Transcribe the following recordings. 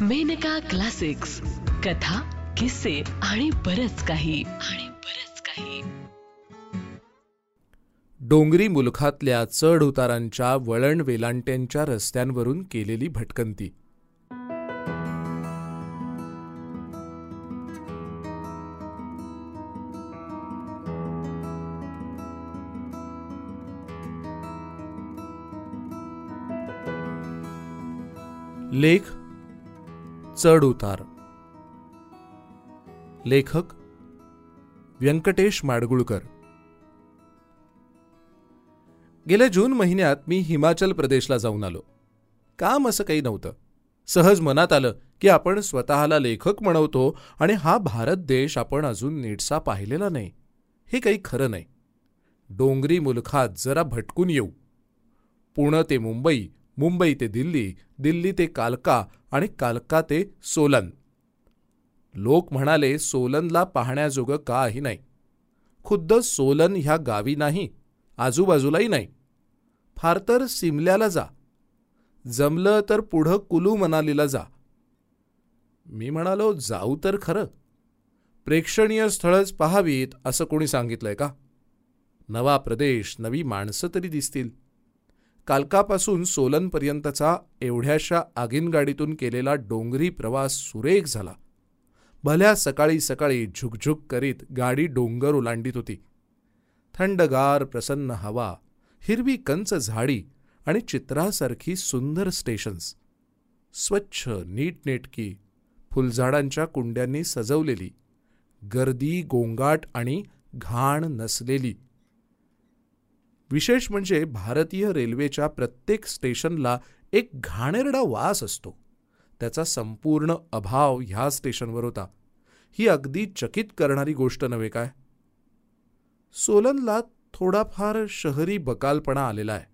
Maneka classics. कथा किस्से आणि बरच काही. आणि बरच काही. डोंगरी मुलखातल्या चढ उतारांच्या वळण वेलांट्यांच्या रस्त्यांवरून केलेली भटकंती. लेख चढ उतार. लेखक व्यंकटेश माडगुळकर. गेल्या जून महिन्यात मी हिमाचल प्रदेशला जाऊन आलो. काम असं काही नव्हतं. सहज मनात आलं की आपण स्वतःला लेखक म्हणवतो आणि हा भारत देश आपण अजून नीटसा पाहिलेला नाही. हे काही खरं नाही. डोंगरी मुलखात जरा भटकून येऊ. पुणे ते मुंबई मुंबई ते दिल्ली दिल्ली ते कालका आणि कालका ते सोलन. लोक म्हणाले सोलनला पाहण्याजोगं काही नाही. खुद्द सोलन ह्या गावी नाही आजूबाजूलाही नाही. फार तर सिमल्याला जा. जमलं तर पुढं कुलू मनालीला जा. मी म्हणालो जाऊ तर खरं. प्रेक्षणीय स्थळच पाहावीत असं कोणी सांगितलंय का? नवा प्रदेश नवी माणसं तरी दिसतील. कालकापासून सोलनपर्यंतचा एवढ्याशा आगीनगाडीतून केलेला डोंगरी प्रवास सुरेख झाला. भल्या सकाळी सकाळी झुकझुक करीत गाडी डोंगर ओलांडीत होती. थंडगार प्रसन्न हवा हिरवी कंच झाडी आणि चित्रासारखी सुंदर स्टेशन्स. स्वच्छ नीटनेटकी फुलझाडांच्या कुंड्यांनी सजवलेली गर्दी गोंगाट आणि घाण नसलेली विशेष म्हणजे भारतीय रेल्वेच्या प्रत्येक स्टेशनला एक घाणेरडा वास असतो. त्याचा संपूर्ण अभाव ह्या स्टेशनवर होता. ही अगदी चकित करणारी गोष्ट नव्हे काय? सोलनला थोडाफार शहरी बकालपणा आलेला आहे.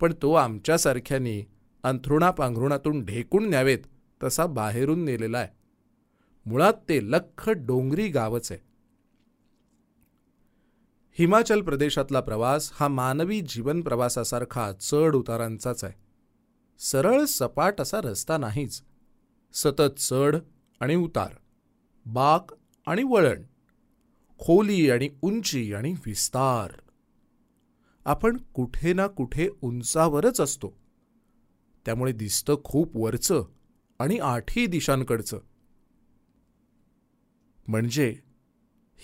पण तो आमच्यासारख्यांनी अंथरुणा पांघरुणातून ढेकून न्यावेत तसा बाहेरून नेलेला आहे. मुळात ते लख्ख डोंगरी गावच आहे. हिमाचल प्रदेशातला प्रवास हा मानवी जीवन प्रवासासारखा चढ उतारांचाच आहे. सरळ सपाट असा रस्ता नाहीच. सतत चढ आणि उतार बाक आणि वळण खोली आणि उंची आणि विस्तार. आपण कुठे ना कुठे उंचावरच असतो. त्यामुळे दिसतं खूप वरचं आणि आठही दिशांकडचं. म्हणजे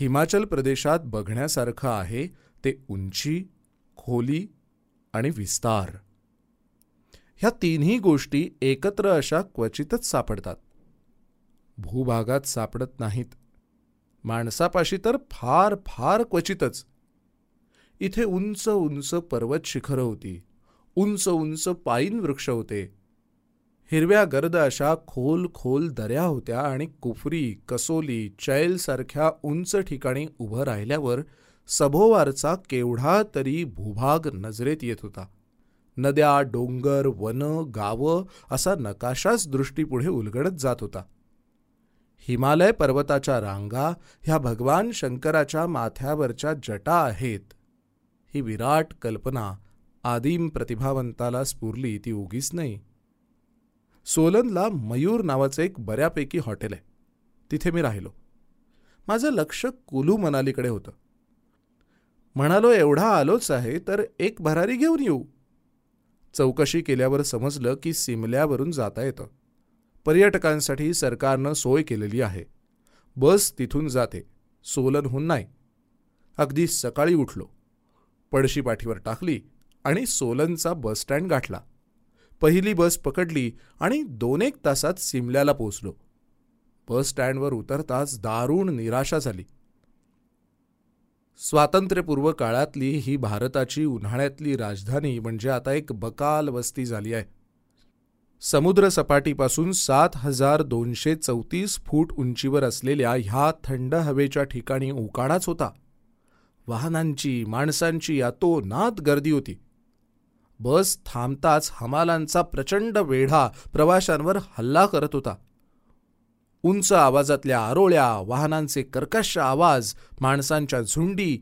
हिमाचल प्रदेशात बघण्यासारखं आहे ते उंची खोली आणि विस्तार. ह्या तिन्ही गोष्टी एकत्र अशा क्वचितच सापडतात. भूभागात सापडत नाहीत. माणसापाशी तर फार फार क्वचितच. इथे उंच उंच पर्वत शिखरं होती. उंच उंच पाईन वृक्ष होते. हिरव्या गर्द अशा खोल खोल दऱ्या होत्या आणि कुफरी कसोली चैलसारख्या उंच ठिकाणी उभं राहिल्यावर सभोवारचा केवढा तरी भूभाग नजरेत येत होता. नद्या डोंगर वन गावं असा नकाशाच दृष्टीपुढे उलगडत जात होता. हिमालय पर्वताच्या रांगा ह्या भगवान शंकराच्या माथ्यावरच्या जटा आहेत. ही विराट कल्पना आदिम प्रतिभावंताला स्फुरली ती उगीच नाही. सोलनला मयूर नावाचं एक बऱ्यापैकी हॉटेल आहे. तिथे मी राहिलो. माझं लक्ष कुलू मनालीकडे होतं. म्हणालो एवढा आलोच आहे तर एक भरारी घेऊन येऊ. चौकशी केल्यावर समजलं की सिमल्यावरून जाता येतं. पर्यटकांसाठी सरकारनं सोय केलेली आहे. बस तिथून जाते. सोलनहून नाही. अगदी सकाळी उठलो. पडशी पाठीवर टाकली आणि सोलनचा बसस्टँड गाठला. पहिली बस पकडली आणि दोन एक तासात सिमल्याला पोचलो बस स्टँडवर उतरताच दारुण निराशा झाली. स्वातंत्र्यपूर्व काळातली ही भारताची उन्हाळ्यातली राजधानी म्हणजे आता एक बकाल वस्ती झाली आहे. समुद्र सपाटीपासून सात हजार दोनशे चौतीस फूट उंचीवर असलेल्या ह्या थंड हवेच्या ठिकाणी उकाडाच होता. वाहनांची माणसांची नात गर्दी होती. बस थांबताच हमालांचा प्रचंड वेढा प्रवाशांवर हल्ला करत होता. उंच आवाजातल्या आरोळ्या वाहनांचे कर्कश आवाज माणसांच्या झुंडी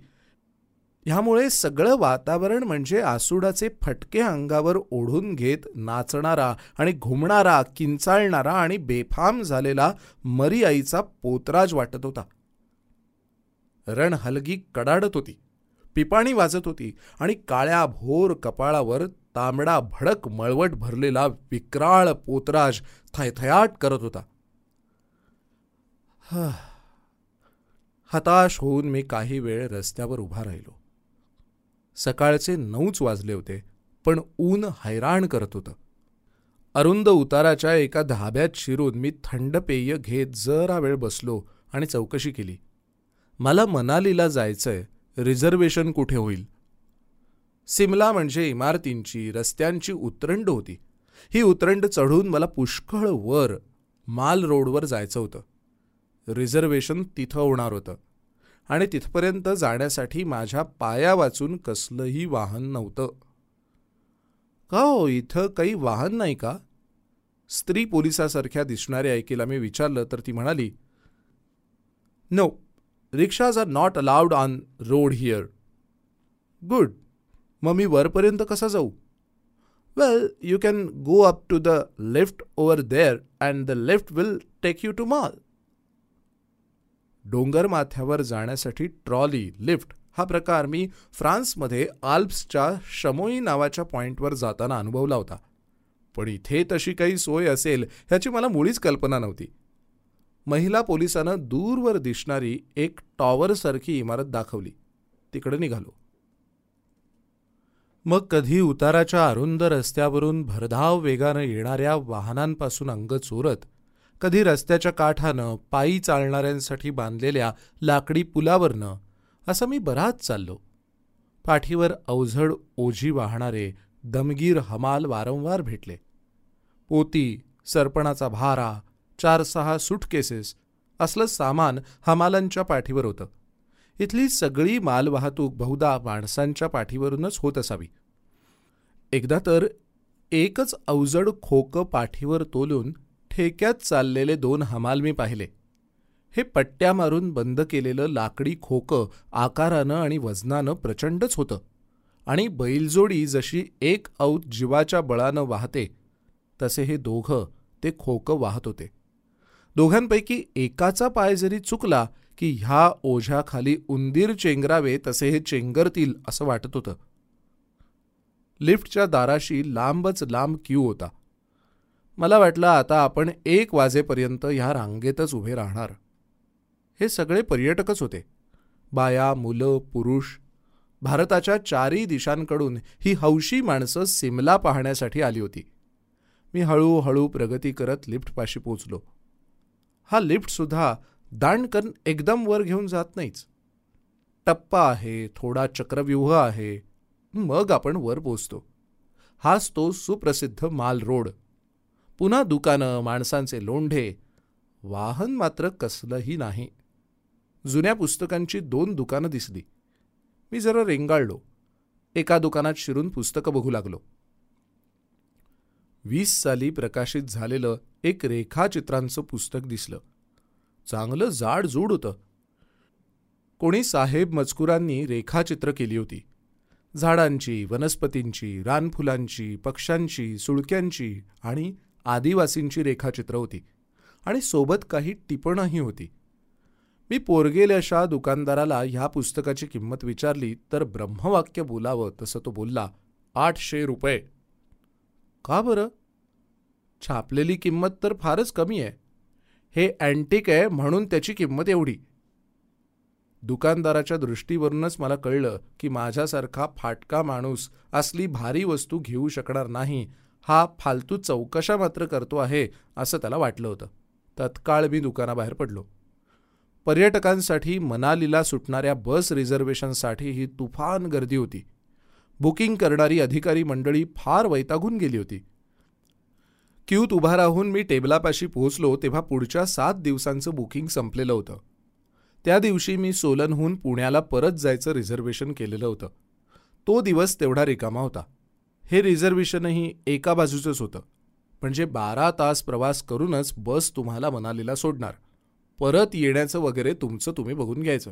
ह्यामुळे सगळं वातावरण म्हणजे आसुडाचे फटके अंगावर ओढून घेत नाचणारा आणि घुमणारा किंचाळणारा आणि बेफाम झालेला मरी आईचा पोतराज वाटत होता. रण हलगी कडाडत होती. पिपाणी वाजत होती आणि काळ्या भोर कपाळावर तांबडा भडक मळवट भरलेला विक्राळ पोतराज थयथयाट करत होता. हताश होऊन मी काही वेळ रस्त्यावर उभा राहिलो. सकाळचे नऊच वाजले होते पण ऊन हैराण करत होतं. अरुंद उताराच्या एका धाब्यात शिरून मी थंड पेय घेत जरा वेळ बसलो आणि चौकशी केली. मला मनालीला जायचंय रिझर्वेशन कुठे होईल? सिमला म्हणजे इमारतींची रस्त्यांची उतरंड होती. ही उतरंड चढून मला पुष्कळ वर माल रोडवर जायचं होतं. रिझर्वेशन तिथं होणार होतं. आणि तिथपर्यंत जाण्यासाठी माझ्या पाया वाचून कसलंही वाहन नव्हतं. का हो इथं काही वाहन नाही का? स्त्री पोलिसासारख्या दिसणाऱ्या ऐकीला मी विचारलं तर ती म्हणाली no rickshaws are not allowed on road here good मग मी वरपर्यंत कसा जाऊ? Well you can go up to the lift over there and the lift will take you to mall डोंगर माथ्यावर जाण्यासाठी ट्रॉली लिफ्ट हा प्रकार मी फ्रान्समध्ये आल्प्सच्या शमोई नावाच्या पॉईंटवर जाताना अनुभवला होता. पण इथे तशी काही सोय असेल ह्याची मला मुळीच कल्पना नव्हती. महिला पोलिसानं दूरवर दिसणारी एक टॉवरसारखी इमारत दाखवली. तिकडे निघालो. मग कधी उताराच्या अरुंद रस्त्यावरून भरधाव वेगानं येणाऱ्या वाहनांपासून अंग चोरत कधी रस्त्याच्या काठानं पायी चालणाऱ्यांसाठी बांधलेल्या लाकडी पुलावरनं असं मी बराच चाललो. पाठीवर अवझड ओझी वाहणारे दमगीर हमाल वारंवार भेटले. पोती सरपणाचा भारा चार सहा सुटकेसेस असलं सामान हमालांच्या पाठीवर होतं. इथली सगळी मालवाहतूक बहुधा माणसांच्या पाठीवरूनच होत असावी. एकदा तर एकच अवजड खोकं पाठीवर तोलून ठेक्यात चाललेले दोन हमाल मी पाहिले. हे पट्ट्या मारून बंद केलेलं लाकडी खोकं आकारानं आणि वजनानं प्रचंडच होतं. आणि बैलजोडी जशी एक औत जीवाच्या बळानं वाहते तसे हे दोघं ते खोकं वाहत होते. दोघांपैकी एकाचा पाय जरी चुकला की ह्या ओझ्याखाली उंदीर चेंगरावे तसे हे चेंगरतील असं वाटत होतं. लिफ्टच्या दाराशी लांबच लांब क्यू होता. मला वाटलं आता आपण एक वाजेपर्यंत ह्या रांगेतच उभे राहणार. हे सगळे पर्यटकच होते. बाया मुलं पुरुष. भारताच्या चारही दिशांकडून ही हौशी माणसं सिमला पाहण्यासाठी आली होती. मी हळूहळू प्रगती करत लिफ्टपाशी पोचलो हा लिफ्टसुद्धा दांडकन एकदम वर घेऊन जात नाहीच. टप्पा आहे थोडा चक्रव्यूह आहे मग आपण वर पोचतो. हाच तो सुप्रसिद्ध माल रोड. पुन्हा दुकानं माणसांचे लोंढे वाहन मात्र कसलंही नाही. जुन्या पुस्तकांची दोन दुकानं दिसली. मी जरा रेंगाळलो. एका दुकानात शिरून पुस्तकं बघू लागलो. वीस साली प्रकाशित झालेलं एक रेखाचित्रांचं पुस्तक दिसलं. चांगलं जाड जूड होतं. कोणी साहेब मजकुरांनी रेखाचित्र केली होती. झाडांची वनस्पतींची रानफुलांची पक्ष्यांची सुळक्यांची आणि आदिवासींची रेखाचित्र होती. आणि सोबत काही टिपणंही होती. मी पोरगेल्याशा दुकानदाराला ह्या पुस्तकाची किंमत विचारली तर ब्रह्मवाक्य बोलावं तसं तो बोलला आठशे रुपये. का बरं? छापलेली किंमत तर फारच कमी आहे. हे अँटिक आहे म्हणून त्याची किंमत एवढी. दुकानदाराच्या दृष्टीवरूनच मला कळलं की माझ्यासारखा फाटका माणूस असली भारी वस्तू घेऊ शकणार नाही हा फालतू चौकशा मात्र करतो आहे असं त्याला वाटलं होतं. तत्काळ मी दुकानाबाहेर पडलो. पर्यटकांसाठी मनालीला सुटणाऱ्या बस रिझर्वेशनसाठी ही तुफान गर्दी होती. बुकिंग करणारी अधिकारी मंडळी फार वैतागून गेली होती. क्यूत उभा राहून मी टेबलापाशी पोहोचलो तेव्हा पुढच्या सात दिवसांचं बुकिंग संपलेलं होतं. त्या दिवशी मी सोलनहून पुण्याला परत जायचं रिझर्वेशन केलेलं होतं. तो दिवस तेवढा रिकामा होता. हे रिझर्वेशनही एका बाजूचंच होतं. म्हणजे बारा तास प्रवास करूनच बस तुम्हाला मनालीला सोडणार. परत येण्याचं वगैरे तुमचं तुम्ही बघून घ्यायचं.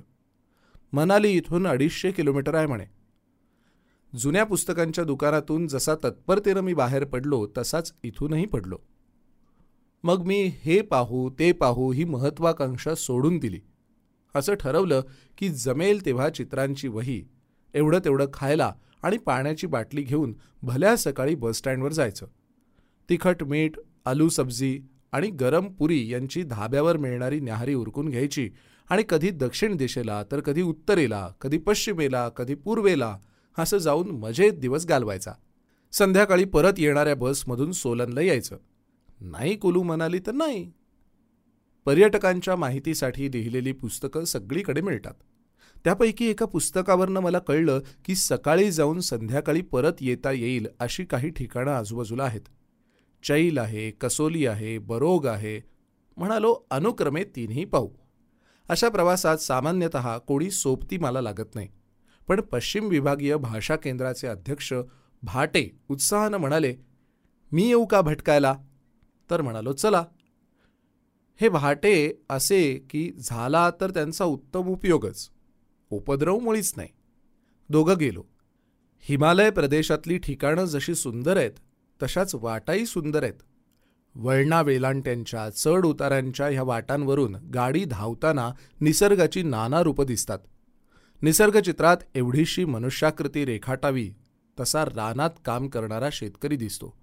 मनाली इथून अडीचशे किलोमीटर आहे म्हणे. जुन्या पुस्तकांच्या दुकानातून जसा तत्परतेनं मी बाहेर पडलो तसाच इथूनही पडलो. मग मी हे पाहू ते पाहू ही महत्त्वाकांक्षा सोडून दिली. असं ठरवलं की जमेल तेव्हा चित्रांची वही एवढं तेवढं खायला आणि पाण्याची बाटली घेऊन भल्या सकाळी बसस्टँडवर जायचं. तिखट मीठ आलू सब्जी आणि गरम पुरी यांची धाब्यावर मिळणारी न्याहारी उरकून घ्यायची आणि कधी दक्षिण दिशेला तर कधी उत्तरेला कधी पश्चिमेला कधी पूर्वेला असं जाऊन मजेत दिवस घालवायचा. संध्याकाळी परत येणाऱ्या बसमधून सोलनला यायचं. नाही कुलू म्हणाली तर नाही. पर्यटकांच्या माहितीसाठी लिहिलेली पुस्तकं सगळीकडे मिळतात. त्यापैकी एका पुस्तकावरनं मला कळलं की सकाळी जाऊन संध्याकाळी परत येता येईल अशी काही ठिकाणं आजूबाजूला आहेत. चैल आहे कसोली आहे बरोग आहे म्हणालो अनुक्रमे तीनही पाहू. अशा प्रवासात सामान्यतः कोणी सोबती मला लागत नाही. पण पश्चिम विभागीय भाषा केंद्राचे अध्यक्ष भाटे उत्साहानं म्हणाले मी येऊ का भटकायला? तर म्हणालो चला. हे भाटे असे की झाला तर त्यांचा उत्तम उपयोगच उपद्रव मुळीच नाही. दोघं गेलो. हिमालय प्रदेशातली ठिकाणं जशी सुंदर आहेत तशाच वाटाही सुंदर आहेत. वळणा वेलांट्यांच्या चढ उतारांच्या ह्या वाटांवरून गाडी धावताना निसर्गाची नाना रूपं दिसतात. निसर्गचित्रात एवढीशी मनुष्याकृती रेखाटावी तसा रानात काम करणारा शेतकरी दिसतो.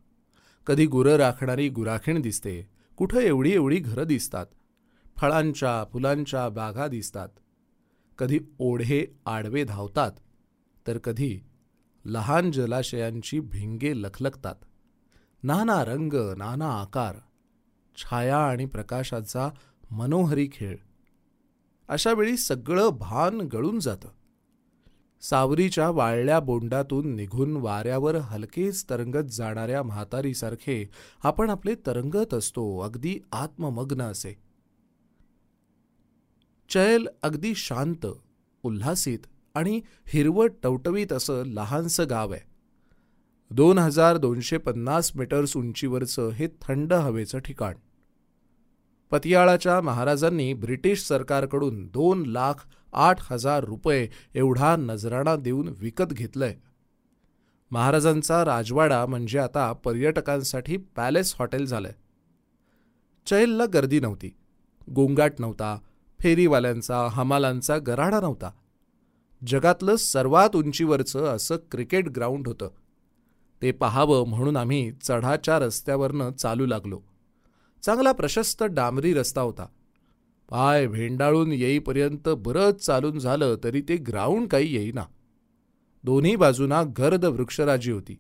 कधी गुरं राखणारी गुराखीण दिसते कुठं एवढी एवढी घरं दिसतात. फळांच्या फुलांच्या बागा दिसतात. कधी ओढे आडवे धावतात तर कधी लहान जलाशयांची भिंगे लखलखतात. नाना रंग नाना आकार छाया आणि प्रकाशाचा मनोहरी खेळ. अशा वेळी सगळं भान गळून जातं. सावरीच्या वाळल्या बोंडातून निघून वाऱ्यावर हलकेच तरंगत जाणाऱ्या म्हातारीसारखे आपण आपले तरंगत असतो अगदी आत्ममग्न असे. चैल अगदी शांत उल्हासित आणि हिरवट टवटवीत असं लहानसं गाव आहे. दोन हजार दोनशे पन्नास मीटर्स उंचीवरचं हे थंड हवेचं ठिकाण. पतियाळाच्या महाराजांनी ब्रिटिश सरकारकडून दोन लाख आठ हजार रुपये एवढा नजराणा देऊन विकत घेतलंय. महाराजांचा राजवाडा म्हणजे आता पर्यटकांसाठी पॅलेस हॉटेल झालंय. चैलला गर्दी नव्हती. गोंगाट नव्हता. फेरीवाल्यांचा हमालांचा गराडा नव्हता. जगातलं सर्वात उंचीवरचं असं क्रिकेट ग्राउंड होतं. ते पाहावं म्हणून आम्ही चढाच्या रस्त्यावरनं चालू लागलो. चांगला प्रशस्त डांबरी रस्ता होता. पाय भेंडाळून येईपर्यंत बरंच चालून झालं तरी ते ग्राउंड काही येईना. दोन्ही बाजूना गर्द वृक्षराजी होती.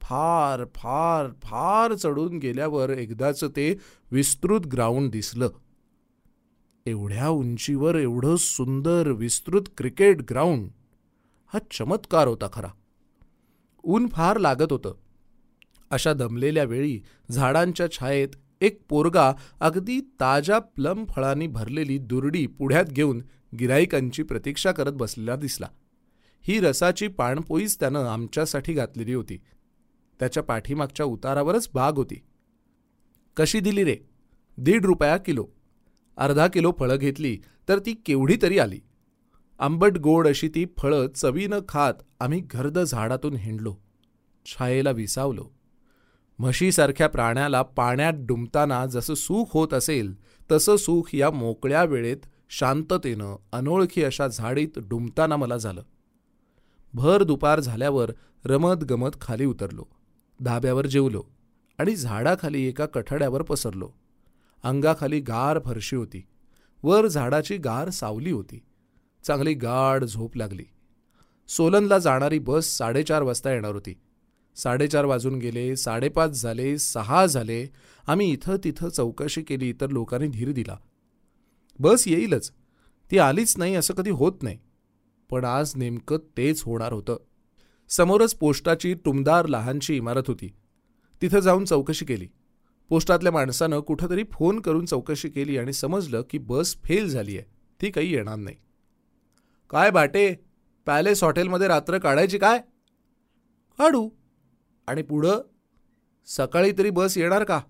फार फार फार चढून गेल्यावर एकदाच ते विस्तृत ग्राउंड दिसलं. एवढ्या उंचीवर एवढं सुंदर विस्तृत क्रिकेट ग्राउंड. हा चमत्कार होता खरा. ऊन फार लागत होतं. अशा दमलेल्या वेळी झाडांच्या छायेत एक पोरगा अगदी ताज्या प्लम फळांनी भरलेली दुरडी पुढ्यात घेऊन गिराईकांची प्रतीक्षा करत बसलेला दिसला. ही रसाची पाणपोईच त्यानं आमच्यासाठी घातलेली होती. त्याच्या पाठीमागच्या उतारावरच बाग होती. कशी दिली रे? दीड रुपया किलो. अर्धा किलो फळं घेतली तर ती केवढी तरी आली. आंबट गोड अशी ती फळं चवीनं खात आम्ही घरद झाडातून हिंडलो. छायेला विसावलो. म्हशीसारख्या प्राण्याला पाण्यात डुंबताना जसं सुख होत असेल तसं सुख या मोकळ्या वेळेत शांततेनं अनोळखी अशा झाडीत डुंबताना मला झालं. भर दुपार झाल्यावर रमत गमत खाली उतरलो. धाब्यावर जेवलो आणि झाडाखाली एका कठड्यावर पसरलो. अंगाखाली गार फरशी होती. वर झाडाची गार सावली होती. चांगली गाढ झोप लागली. सोलनला जाणारी बस साडेचार वाजता येणार होती. साडेचार वाजून गेले साडेपाच झाले सहा झाले. आम्ही इथं तिथं चौकशी केली तर लोकांनी धीर दिला. बस येईलच. ती आलीच नाही असं कधी होत नाही. पण आज नेमकं तेच होणार होतं. समोरच पोस्टाची टुमदार लहानशी इमारत होती. तिथं जाऊन चौकशी केली. पोस्टातल्या माणसानं कुठंतरी फोन करून चौकशी केली आणि समजलं की बस फेल झाली आहे ती काही येणार नाही. काय बाटे? पॅलेस हॉटेलमध्ये रात्र काढायची काय? काढू. आणि पुढं सकाळी तरी बस येणार का?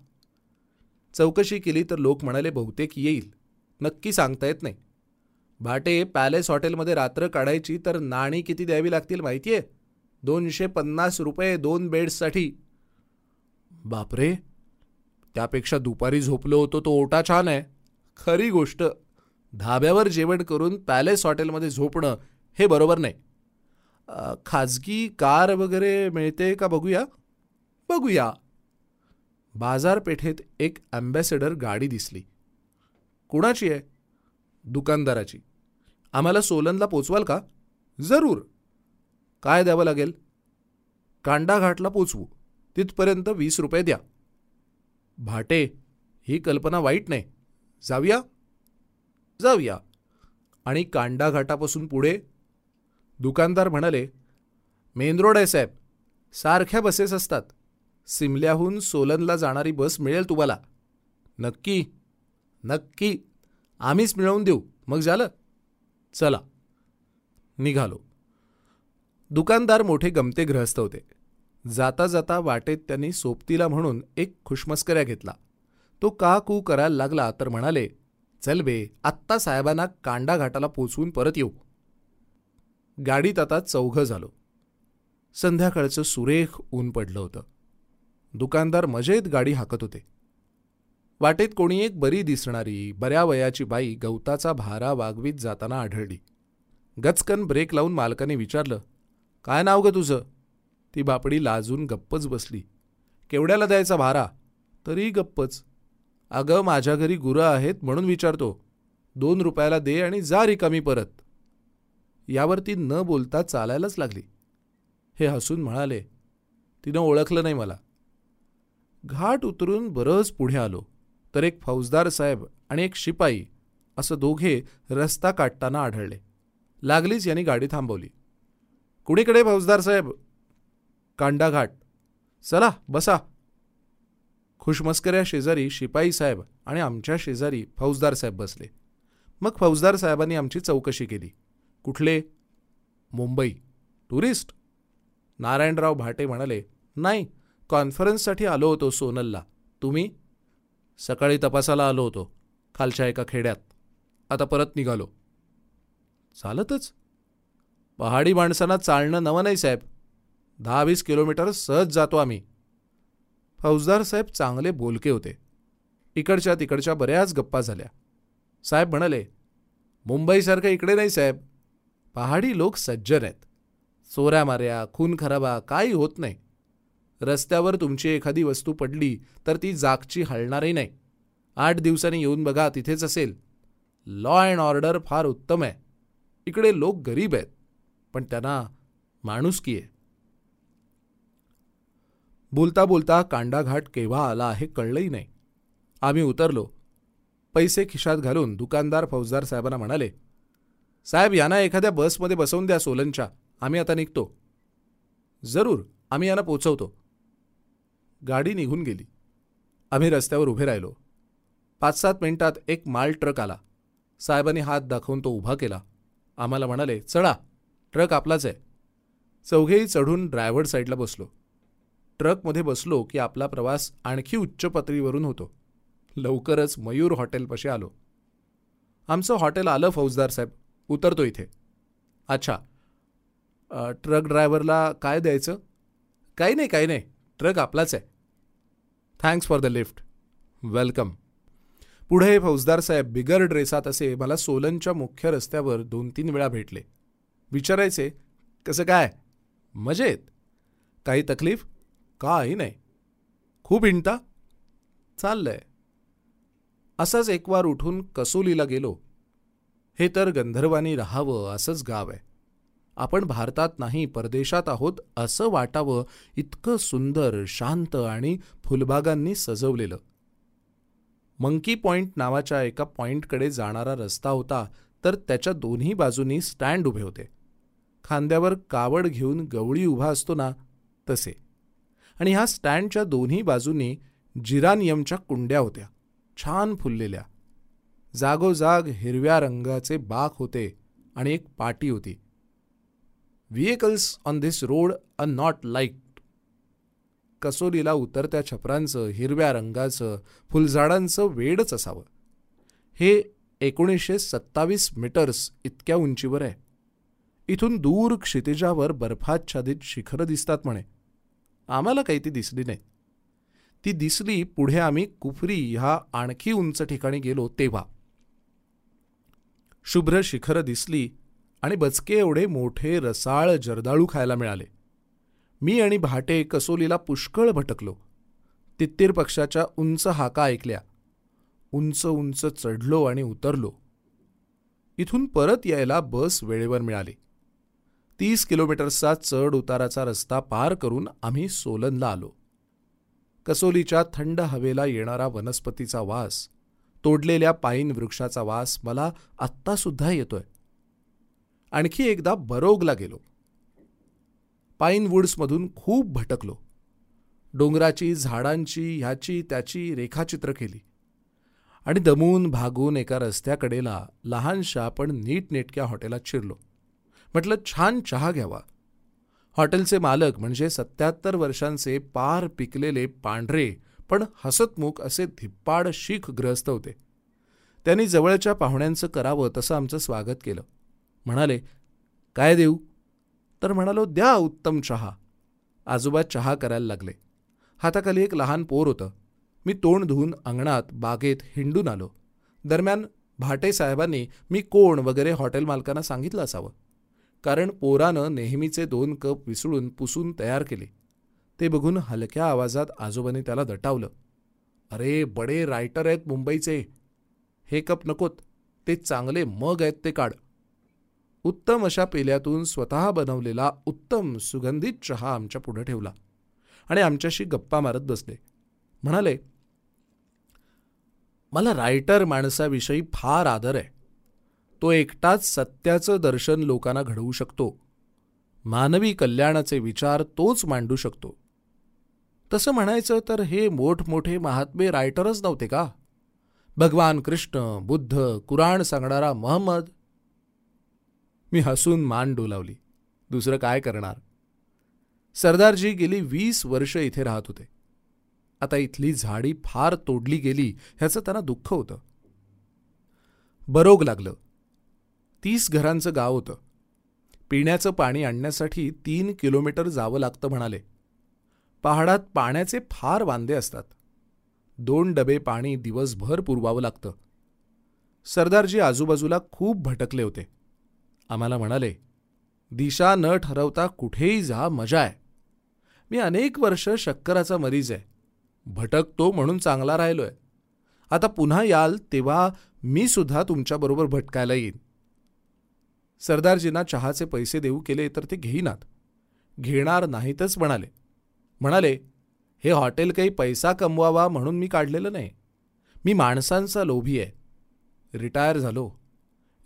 चौकशी केली तर लोक म्हणाले बहुतेक येईल. नक्की सांगता येत नाही. भाटे पॅलेस हॉटेलमध्ये रात्र काढायची तर नाणी किती द्यावी लागतील माहिती आहे दोनशे पन्नास रुपये दोन बेड्ससाठी. बापरे! त्यापेक्षा दुपारी झोपलो होतो तो ओटा छान आहे. खरी गोष्ट. धाब्यावर जेवण करून पॅलेस हॉटेलमध्ये झोपणं हे बरोबर नाही. खाजगी कार वगैरे मिळते का बघूया? बघूया. बाजारपेठेत एक अँबॅसेडर गाडी दिसली. कुणाची आहे? दुकानदाराची. आम्हाला सोलनला पोचवाल का? जरूर. काय द्यावं लागेल? कांडा घाटला पोचवू. तिथपर्यंत वीस रुपये द्या. भाटे ही कल्पना वाईट नाही. जाऊया? जाऊया. आणि कांडा घाटापासून पुढे दुकानदार म्हणाले मेन रोड आहे साहेब. सारख्या बसेस असतात. सिमल्याहून सोलनला जाणारी बस मिळेल तुम्हाला. नक्की. नक्की. आम्हीच मिळवून देऊ. मग झालं. चला. निघालो. दुकानदार मोठे गमते ग्रहस्थ होते. जाता जाता वाटेत त्यांनी सोबतीला म्हणून एक खुशमस्कऱ्या घेतला. तो का कू करायला लागला तर म्हणाले चल बे आत्ता साहेबांना कांडा घाटाला पोचवून परत येऊ. गाडीत आता चौघं झालो. संध्याकाळचं सुरेख ऊन पडलं होतं. दुकानदार मजेत गाडी हाकत होते. वाटेत कोणी एक बरी दिसणारी बऱ्या वयाची बाई गवताचा भारा वागवीत जाताना आढळली. गचकन ब्रेक लावून मालकाने विचारलं काय नाव ग तुझं? ती बापडी लाजून गप्पच बसली. केवढ्याला द्यायचा भारा? तरी गप्पच. अगं माझ्या घरी गुरं आहेत म्हणून विचारतो. दोन रुपयाला दे आणि जा रिकामी परत. यावर ती न बोलता चालायलाच लागली. हे हसून म्हणाले तिनं ओळखलं नाही मला. घाट उतरून बरंच पुढे आलो तर एक फौजदार साहेब आणि एक शिपाई असं दोघे रस्ता काटताना आढळले. लागलीच यांनी गाडी थांबवली. कुणीकडे फौजदार साहेब? कांडा घाट. चला बसा. खुशमस्कऱ्या शेजारी शिपाई साहेब आणि आमच्या शेजारी फौजदार साहेब बसले. मग फौजदार साहेबांनी आमची चौकशी केली. कुठले? मुंबई. टुरिस्ट? नारायणराव भाटे म्हणाले नाही कॉन्फरन्ससाठी आलो होतो सोनलला. तुम्ही? सकाळी तपासाला आलो होतो खालच्या एका खेड्यात. आता परत निघालो. चालतच. पहाडी माणसांना चालणं नवं नाही साहेब. दहा वीस किलोमीटर सहज जातो आम्ही. फौजदार साहेब चांगले बोलके होते. इकडच्या तिकडच्या बऱ्याच गप्पा झाल्या. साहेब म्हणाले मुंबईसारखं इकडे नाही साहेब. पहाडी लोक सज्जन आहेत. चोऱ्या माऱ्या खून खराबा काही होत नाही. रस्त्यावर तुमची एखादी वस्तू पडली तर ती जागची हलणारही नाही. आठ दिवसांनी येऊन बघा तिथेच असेल. लॉ अँड ऑर्डर फार उत्तम आहे. इकडे लोक गरीब आहेत पण त्यांना माणुसकी आहे. बोलता बोलता कांडाघाट केव्हा आला हे कळलंही नाही. आम्ही उतरलो. पैसे खिशात घालून दुकानदार फौजदार साहेबांना म्हणाले साहेब यांना एखाद्या बसमध्ये बसवून द्या सोलनच्या. आम्ही आता निघतो. जरूर आम्ही यांना पोचवतो. गाडी निघून गेली. आम्ही रस्त्यावर उभे राहिलो. पाच सात मिनिटात एक माल ट्रक आला. साहेबांनी हात दाखवून तो उभा केला. आम्हाला म्हणाले चढा ट्रक आपलाच आहे. चौघेही चढून ड्रायव्हर साईडला बसलो. ट्रकमध्ये बसलो की आपला प्रवास आणखी उच्च पातळीवरून होतो. लवकरच मयूर हॉटेलपाशी आलो. आमचं हॉटेल आलं फौजदार साहेब. उतरतो इथे. अच्छा. ट्रक ड्रायव्हरला काय द्यायचं? काही नाही काही नाही. ट्रक आपलाच आहे. Thanks for the lift welcome पुढे फौजदार साहेब बिगर ड्रेसात असे मला सोलनच्या मुख्य रस्त्यावर दोन तीन वेळा भेटले. विचारायचे कसं काय? मजेत. काही तकलीफ? काही नाही. खूप इंटा चाललंय. असाच एक वार उठून कसोलीला गेलो. हे तर गंधर्वानी राहावं असंच गाव आहे. आपण भारतात नाही परदेशात आहोत असं वाटावं इतकं सुंदर शांत आणि फुलबागांनी सजवलेलं. मंकी पॉइंट नावाच्या एका पॉइंटकडे जाणारा रस्ता होता तर त्याच्या दोन्ही बाजूनी स्टँड उभे होते. खांद्यावर कावड घेऊन गवळी उभा असतो ना तसे. आणि ह्या स्टँडच्या दोन्ही बाजूनी जिरानियमच्या कुंड्या होत्या छान फुललेल्या. जागोजाग हिरव्या रंगाचे बाक होते आणि एक पाटी होती. Vehicles on this road a not like कसोलीला उतरत्या छपरांचं हिरव्या रंगाचं फुलझाडांचं वेडच असावं. हे एकोणीसशे सत्तावीस मीटर्स इतक्या उंचीवर आहे. इथून दूर क्षितिजावर बर्फाच्छादित शिखरं दिसतात म्हणे. आम्हाला काही ती दिसली नाही. ती दिसली पुढे आम्ही कुफरी ह्या आणखी उंच ठिकाणी गेलो तेव्हा. शुभ्र शिखरं दिसली आणि बचके एवढे मोठे रसाळ जर्दाळू खायला मिळाले. मी आणि भाटे कसोलीला पुष्कळ भटकलो. तित्तीर पक्षाच्या उंच हाका ऐकल्या. उंच उंच चढलो आणि उतरलो. इथून परत यायला बस वेळेवर मिळाली. तीस किलोमीटर्सचा चढ उताराचा रस्ता पार करून आम्ही सोलनला आलो. कसोलीच्या थंड हवेला येणारा वनस्पतीचा वास तोडलेल्या पाईन वृक्षाचा वास मला आत्तासुद्धा येतोय. आणखी एकदा बरोगला गेलो. पाईन वुड्समधून खूप भटकलो. डोंगराची झाडांची ह्याची त्याची रेखाचित्र केली. आणि दमून भागून एका रस्त्याकडेला लहानशा पण नीटनेटक्या हॉटेलात शिरलो. म्हटलं छान चहा घ्यावा. हॉटेलचे मालक म्हणजे सत्याहत्तर वर्षांचे पार पिकलेले पांढरे पण हसतमुख असे धिप्पाड शीख ग्रहस्थ होते. त्यांनी जवळच्या पाहुण्यांचं करावं तसं आमचं स्वागत केलं. म्हणाले काय देऊ? तर म्हणालो द्या उत्तम चहा. आजोबा चहा करायला लागले. हाताखाली एक लहान पोर होतं. मी तोंड धुवून अंगणात बागेत हिंडून आलो. दरम्यान भाटे साहेबांनी मी कोण वगैरे हॉटेल मालकांना सांगितलं असावं. कारण पोरानं नेहमीचे दोन कप विसळून पुसून तयार केले. ते बघून हलक्या आवाजात आजोबांनी त्याला दटावलं. अरे बडे रायटर आहेत मुंबईचे. हे कप नकोत. ते चांगले मग आहेत ते काढ. उत्तम अशा पेल्यातून स्वतः बनवलेला उत्तम सुगंधित चहा आमच्या पुढं ठेवला आणि आमच्याशी गप्पा मारत बसले. म्हणाले मला रायटर माणसाविषयी फार आदर आहे. तो एकटाच सत्याचं दर्शन लोकांना घडवू शकतो. मानवी कल्याणाचे विचार तोच मांडू शकतो. तसं म्हणायचं तर हे मोठमोठे महात्मे रायटरच नव्हते का? भगवान कृष्ण बुद्ध कुराण सांगणारा महम्मद. मी हसून मान डोलावली. दुसरं काय करणार? सरदारजी गेली वीस वर्ष इथे राहत होते. आता इथली झाडी फार तोडली गेली ह्याचं त्यांना दुःख होतं. बरोग लागलं. तीस घरांचं गाव होतं. पिण्याचं पाणी आणण्यासाठी तीन किलोमीटर जावं लागतं म्हणाले. पहाडात पाण्याचे फार वांदे असतात. दोन डबे पाणी दिवसभर पुरवावं लागतं. सरदारजी आजूबाजूला खूप भटकले होते. आम्हाला म्हणाले दिशा न ठरवता कुठेही जा मजा आहे. मी अनेक वर्ष शक्कराचा मरीज आहे. भटकतो म्हणून चांगला राहिलोय. आता पुन्हा याल तेव्हा मी सुद्धा तुमच्याबरोबर भटकायला येईन. सरदारजींना चहाचे पैसे देऊ केले तर ते घेईनात. घेणार नाहीतच म्हणाले. म्हणाले हे हॉटेल काही पैसा कमवावा म्हणून मी काढलेलं नाही. मी माणसांचा लोभी आहे. रिटायर झालो.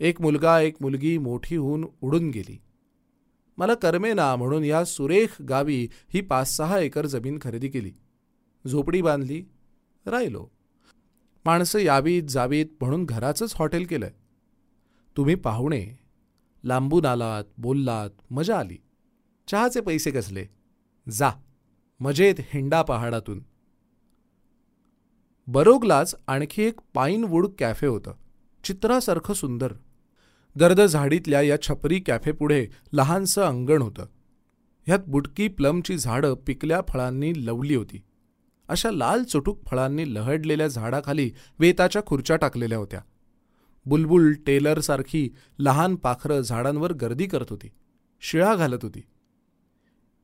एक मुलगा एक मुलगी मोठी होऊन उडून गेली. मला कर्मेना म्हणून या सुरेख गावी ही पाच सहा एकर जमीन खरेदी केली. झोपडी बांधली. राहिलो. माणसं यावीत जावीत म्हणून घराचंच हॉटेल केलंय. तुम्ही पाहुणे. लांबून आलात बोललात मजा आली. चहाचे पैसे कसले? जा. मजेत हिंडा पहाडातून. बरोगलाच आणखी एक पाईनवूड कॅफे होतं. चित्रासारखं सुंदर. गर्द झाडीतल्या या छपरी कॅफेपुढे लहानसं अंगण होतं. ह्यात बुटकी प्लमची झाडं पिकल्या फळांनी लवली होती. अशा लाल चुटूक फळांनी लहडलेल्या झाडाखाली वेताच्या खुर्च्या टाकलेल्या होत्या. बुलबुल टेलरसारखी लहान पाखरं झाडांवर गर्दी करत होती. शिळा घालत होती.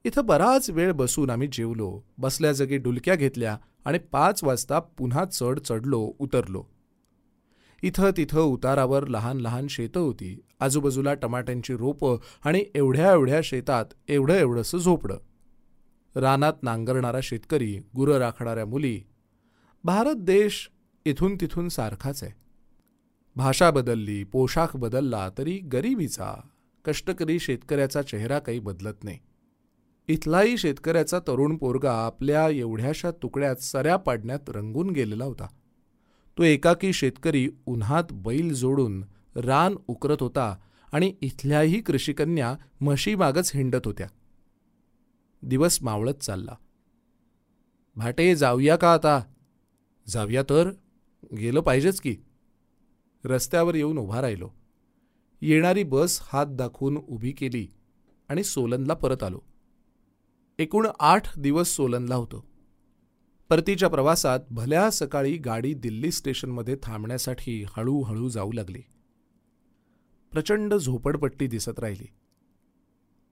इथं बराच वेळ बसून आम्ही जेवलो. बसल्या जागी डुलक्या घेतल्या आणि पाच वाजता पुन्हा चढ चढलो उतरलो. इथं तिथं उतारावर लहान लहान शेतं होती. आजूबाजूला टमाट्यांची रोपं आणि एवढ्या एवढ्या शेतात एवढं एवढंसं झोपडं. रानात नांगरणारा शेतकरी गुरं राखणाऱ्या मुली. भारत देश इथून तिथून सारखाच आहे. भाषा बदलली पोशाख बदलला तरी गरिबीचा कष्टकरी शेतकऱ्याचा चेहरा काही बदलत नाही. इथलाही शेतकऱ्याचा तरुण पोरगा आपल्या एवढ्याशा तुकड्यात सऱ्या पाडण्यात रंगून गेलेला होता. तो एकाकी शेतकरी उन्हात बैल जोडून रान उकरत होता आणि इथल्याही कृषिकन्या म्हशीमागच हिंडत होत्या. दिवस मावळत चालला. भाटे जाऊया का आता? जाऊया तर. गेलं पाहिजेच की. रस्त्यावर येऊन उभा राहिलो. येणारी बस हात दाखवून उभी केली आणि सोलनला परत आलो. एकूण आठ दिवस सोलनला होतो. परतीच्या प्रवासात भल्या सकाळी गाडी दिल्ली स्टेशनमध्ये थांबण्यासाठी हळूहळू जाऊ लागली. प्रचंड झोपडपट्टी दिसत राहिली.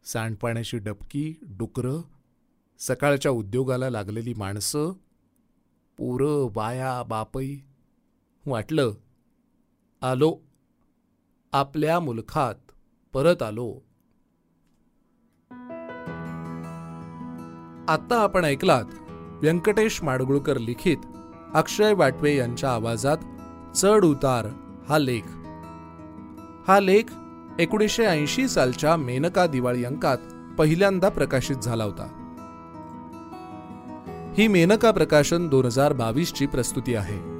सांडपाण्याची डबकी डुकरं सकाळच्या उद्योगाला लागलेली माणसं पोरं बाया बापई वाटलं आलो आपल्या मुलखात परत आलो. आत्ता आपण ऐकलात व्यंकटेश माडगुळकर लिखित अक्षय वाटवे यांच्या आवाजात चढ उतार हा लेख. हा लेख एकोणीसशे ऐंशी सालच्या मेनका दिवाळी अंकात पहिल्यांदा प्रकाशित झाला होता. ही मेनका प्रकाशन दोन हजार बावीसची प्रस्तुती आहे.